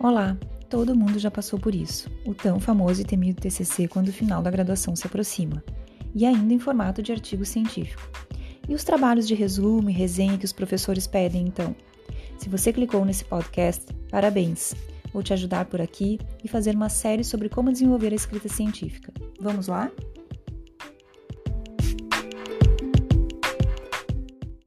Olá, todo mundo já passou por isso, o tão famoso e temido TCC quando o final da graduação se aproxima, e ainda em formato de artigo científico. E os trabalhos de resumo e resenha que os professores pedem, então? Se você clicou nesse podcast, parabéns! Vou te ajudar por aqui e fazer uma série sobre como desenvolver a escrita científica. Vamos lá?